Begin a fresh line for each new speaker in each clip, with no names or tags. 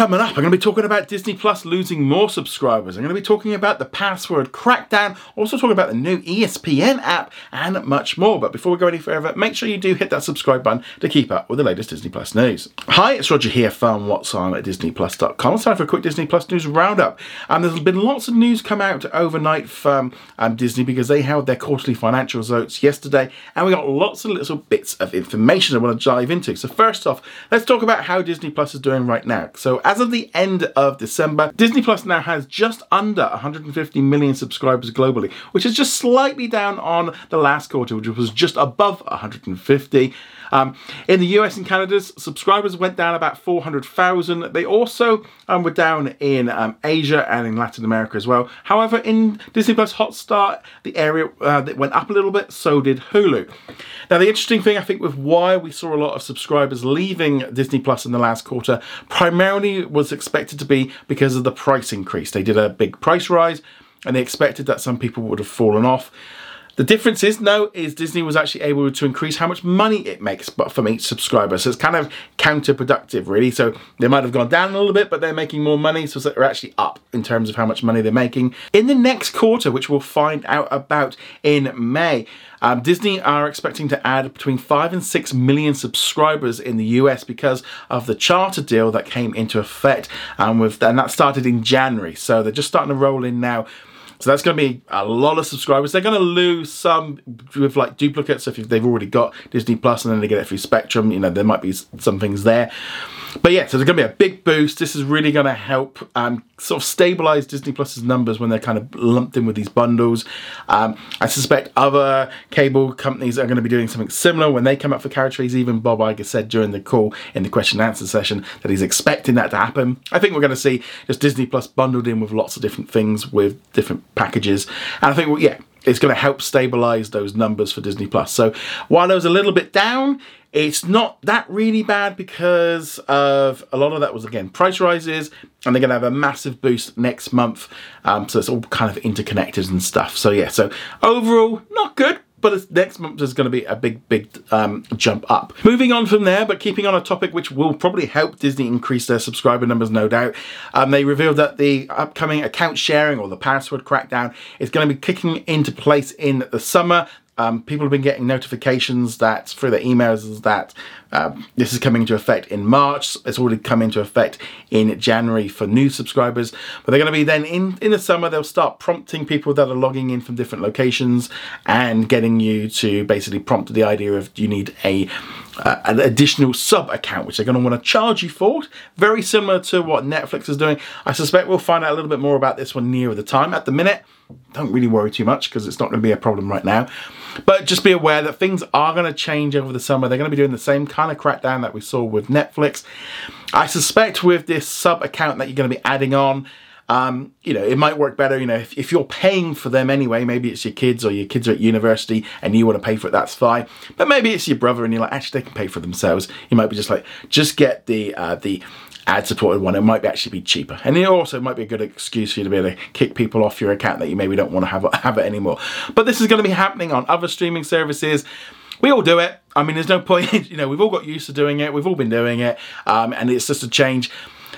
Coming up, I'm going to be talking about Disney Plus losing more subscribers. I'm going to be talking about the password crackdown, also talking about the new ESPN app, and much more. But before we go any further, make sure you do hit that subscribe button to keep up with the latest Disney Plus news. Hi, it's Roger here from What's On at DisneyPlus.com. It's time for a quick Disney Plus news roundup. And there's been lots of news come out overnight from um, Disney because they held their quarterly financial results yesterday, and we got lots of little bits of information I want to dive into. So first off, let's talk about how Disney Plus is doing right now. So as of the end of December, Disney Plus now has just under 150 million subscribers globally, which is just slightly down on the last quarter, which was just above 150. Um, in the US and Canada, subscribers went down about 400,000. They also um, were down in um, Asia and in Latin America as well. However, in Disney Plus Hotstar, the area uh, that went up a little bit, so did Hulu. Now, the interesting thing I think with why we saw a lot of subscribers leaving Disney Plus in the last quarter primarily was expected to be because of the price increase. They did a big price rise and they expected that some people would have fallen off. The difference is now is Disney was actually able to increase how much money it makes but from each subscriber. So it's kind of counterproductive really. So they might have gone down a little bit, but they're making more money. So they're actually up in terms of how much money they're making. In the next quarter, which we'll find out about in May, um, Disney are expecting to add between 5 and 6 million subscribers in the US because of the charter deal that came into effect um, with, and that started in January. So they're just starting to roll in now so that's going to be a lot of subscribers. They're going to lose some with like duplicates if they've already got Disney Plus and then they get it through Spectrum. You know, there might be some things there. But yeah, so there's going to be a big boost. This is really going to help um, sort of stabilize Disney Plus's numbers when they're kind of lumped in with these bundles. Um, I suspect other cable companies are going to be doing something similar when they come up for carriage fees. Even Bob Iger said during the call in the question and answer session that he's expecting that to happen. I think we're going to see just Disney Plus bundled in with lots of different things with different packages. And I think, well, yeah, it's going to help stabilize those numbers for Disney Plus. So while I was a little bit down, it's not that really bad because of a lot of that was again price rises, and they're going to have a massive boost next month. Um, so it's all kind of interconnected and stuff. So yeah, so overall not good, but next month is going to be a big, big um, jump up. Moving on from there, but keeping on a topic which will probably help Disney increase their subscriber numbers, no doubt. Um, they revealed that the upcoming account sharing or the password crackdown is going to be kicking into place in the summer. Um, people have been getting notifications that through their emails that um, this is coming into effect in March. It's already come into effect in January for new subscribers. But they're going to be then in, in the summer, they'll start prompting people that are logging in from different locations and getting you to basically prompt the idea of you need a uh, an additional sub account, which they're going to want to charge you for. Very similar to what Netflix is doing. I suspect we'll find out a little bit more about this one nearer the time. At the minute, don't really worry too much because it's not going to be a problem right now. But just be aware that things are going to change over the summer. They're going to be doing the same kind of crackdown that we saw with Netflix. I suspect with this sub account that you're going to be adding on, um, you know, it might work better. You know, if, if you're paying for them anyway, maybe it's your kids or your kids are at university and you want to pay for it, that's fine. But maybe it's your brother and you're like, actually, they can pay for themselves. You might be just like, just get the uh, the ad supported one, it might actually be cheaper. And it also might be a good excuse for you to be able to kick people off your account that you maybe don't want to have, have it anymore. But this is going to be happening on other streaming services. We all do it. I mean, there's no point, you know, we've all got used to doing it. We've all been doing it. Um, and it's just a change.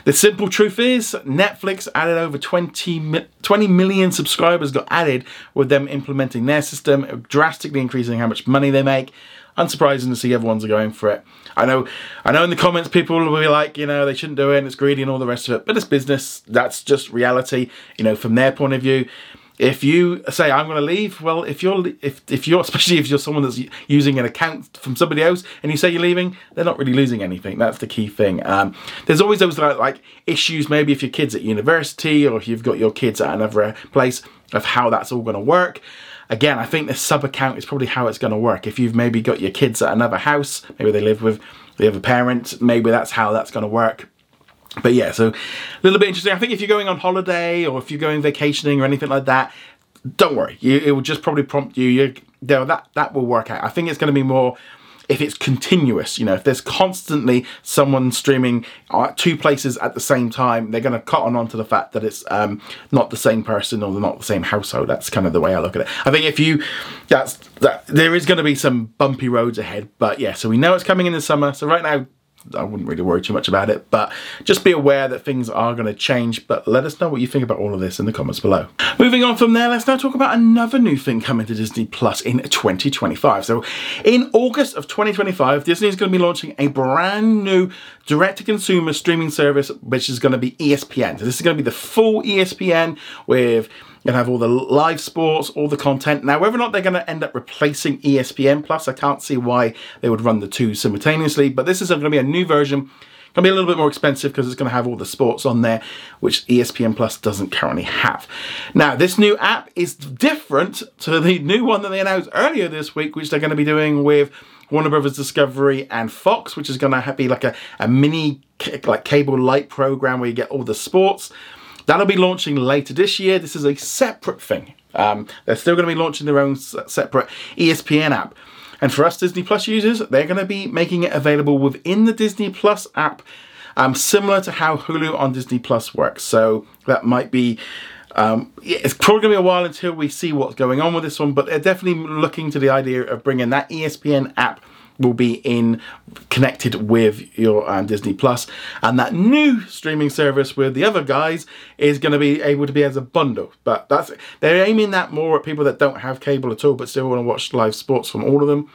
The simple truth is, Netflix added over 20, 20 million subscribers got added with them implementing their system, drastically increasing how much money they make unsurprising to see everyone's going for it. I know, I know in the comments people will be like, you know, they shouldn't do it and it's greedy and all the rest of it, but it's business. That's just reality. You know, from their point of view, if you say I'm going to leave, well, if you're if if you're especially if you're someone that's using an account from somebody else and you say you're leaving, they're not really losing anything. That's the key thing. Um, there's always those like, like issues, maybe if your kids at university or if you've got your kids at another place of how that's all going to work again, I think the sub account is probably how it's going to work. If you've maybe got your kids at another house, maybe they live with the other parent, maybe that's how that's going to work. But yeah, so a little bit interesting. I think if you're going on holiday or if you're going vacationing or anything like that, don't worry. You, it will just probably prompt you. you know, that that will work out. I think it's going to be more if it's continuous, you know, if there's constantly someone streaming at two places at the same time, they're going to cotton on to the fact that it's um, not the same person or not the same household. That's kind of the way I look at it. I think if you, that's that there is going to be some bumpy roads ahead, but yeah. So we know it's coming in the summer. So right now, I wouldn't really worry too much about it, but just be aware that things are going to change. But let us know what you think about all of this in the comments below. Moving on from there, let's now talk about another new thing coming to Disney Plus in 2025. So, in August of 2025, Disney is going to be launching a brand new direct to consumer streaming service, which is going to be ESPN. So, this is going to be the full ESPN with to have all the live sports, all the content. Now, whether or not they're going to end up replacing ESPN Plus, I can't see why they would run the two simultaneously. But this is going to be a new version. Going to be a little bit more expensive because it's going to have all the sports on there, which ESPN Plus doesn't currently have. Now, this new app is different to the new one that they announced earlier this week, which they're going to be doing with Warner Brothers Discovery and Fox, which is going to be like a, a mini like cable light program where you get all the sports. That'll be launching later this year. This is a separate thing. Um, they're still going to be launching their own separate ESPN app. And for us Disney Plus users, they're going to be making it available within the Disney Plus app, um, similar to how Hulu on Disney Plus works. So that might be. Um, it's probably going to be a while until we see what's going on with this one, but they're definitely looking to the idea of bringing that ESPN app will be in connected with your um, Disney Plus, and that new streaming service with the other guys is going to be able to be as a bundle. But that's they're aiming that more at people that don't have cable at all, but still want to watch live sports from all of them.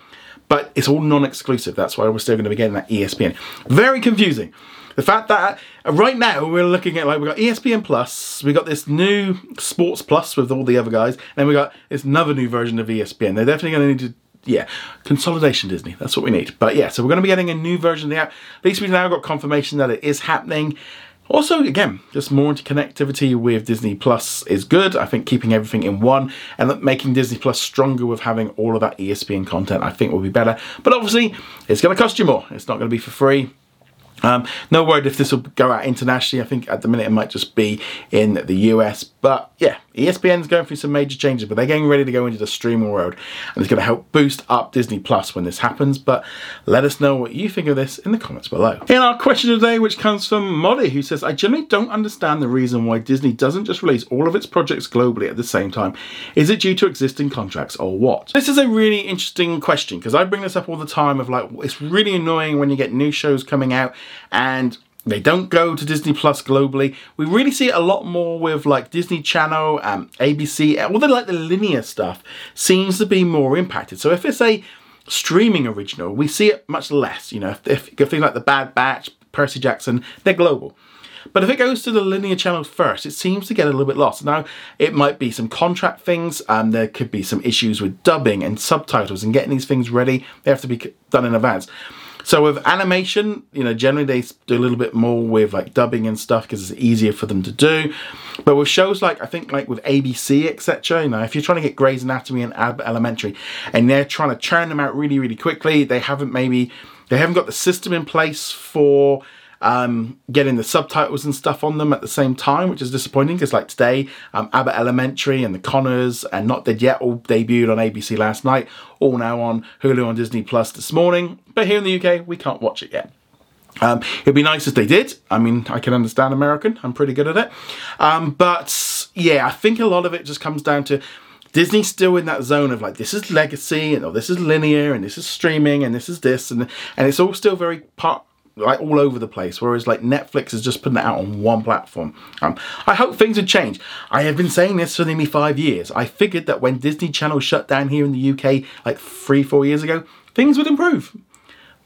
But it's all non-exclusive. That's why we're still going to be getting that ESPN. Very confusing. The fact that uh, right now we're looking at like we've got ESPN Plus, we got this new Sports Plus with all the other guys, and then we got this another new version of ESPN. They're definitely going to need to yeah, consolidation Disney. That's what we need. But yeah, so we're going to be getting a new version of the app. At least we've now got confirmation that it is happening. Also, again, just more interconnectivity with Disney Plus is good. I think keeping everything in one and making Disney Plus stronger with having all of that ESPN content, I think will be better. But obviously, it's going to cost you more. It's not going to be for free. Um, no word if this will go out internationally. I think at the minute it might just be in the US. But yeah, ESPN's going through some major changes, but they're getting ready to go into the streaming world. And it's going to help boost up Disney Plus when this happens. But let us know what you think of this in the comments below. In our question today, which comes from Molly, who says, I generally don't understand the reason why Disney doesn't just release all of its projects globally at the same time. Is it due to existing contracts or what? This is a really interesting question because I bring this up all the time of like, it's really annoying when you get new shows coming out and they don't go to Disney Plus globally. We really see it a lot more with like Disney Channel, um, ABC, all the like the linear stuff seems to be more impacted. So if it's a streaming original, we see it much less. You know, if, if things like The Bad Batch, Percy Jackson, they're global. But if it goes to the linear channels first, it seems to get a little bit lost. Now, it might be some contract things, and there could be some issues with dubbing and subtitles and getting these things ready. They have to be done in advance. So with animation, you know, generally they do a little bit more with like dubbing and stuff because it's easier for them to do. But with shows like I think like with ABC etc, you know, if you're trying to get Grey's Anatomy and Abbott Elementary, and they're trying to churn them out really really quickly, they haven't maybe they haven't got the system in place for um, getting the subtitles and stuff on them at the same time, which is disappointing because, like today, um, Abbott Elementary and The Connors and Not Dead Yet all debuted on ABC last night, all now on Hulu on Disney Plus this morning. But here in the UK, we can't watch it yet. Um, it'd be nice if they did. I mean, I can understand American. I'm pretty good at it. Um, but yeah, I think a lot of it just comes down to Disney's still in that zone of like this is legacy and oh, this is linear and this is streaming and this is this and and it's all still very part like all over the place. Whereas like Netflix is just putting it out on one platform. Um, I hope things would change. I have been saying this for nearly five years. I figured that when Disney Channel shut down here in the UK like three, four years ago, things would improve.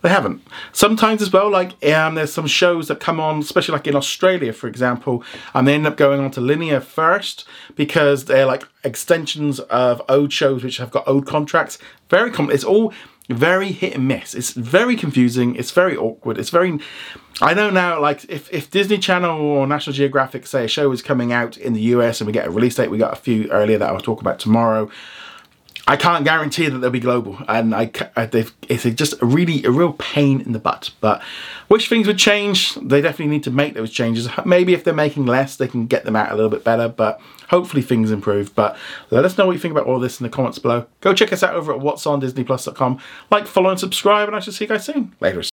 They haven't. Sometimes as well, like um, there's some shows that come on, especially like in Australia, for example, and they end up going on to linear first because they're like extensions of old shows which have got old contracts. Very common. It's all very hit and miss. It's very confusing. It's very awkward. It's very. I know now, like, if, if Disney Channel or National Geographic say a show is coming out in the US and we get a release date, we got a few earlier that I'll talk about tomorrow. I can't guarantee that they'll be global, and I, I uh, it's just a really a real pain in the butt. But wish things would change? They definitely need to make those changes. Maybe if they're making less, they can get them out a little bit better. But hopefully things improve. But let us know what you think about all this in the comments below. Go check us out over at what'sondisneyplus.com. Like, follow, and subscribe, and I shall see you guys soon. Later.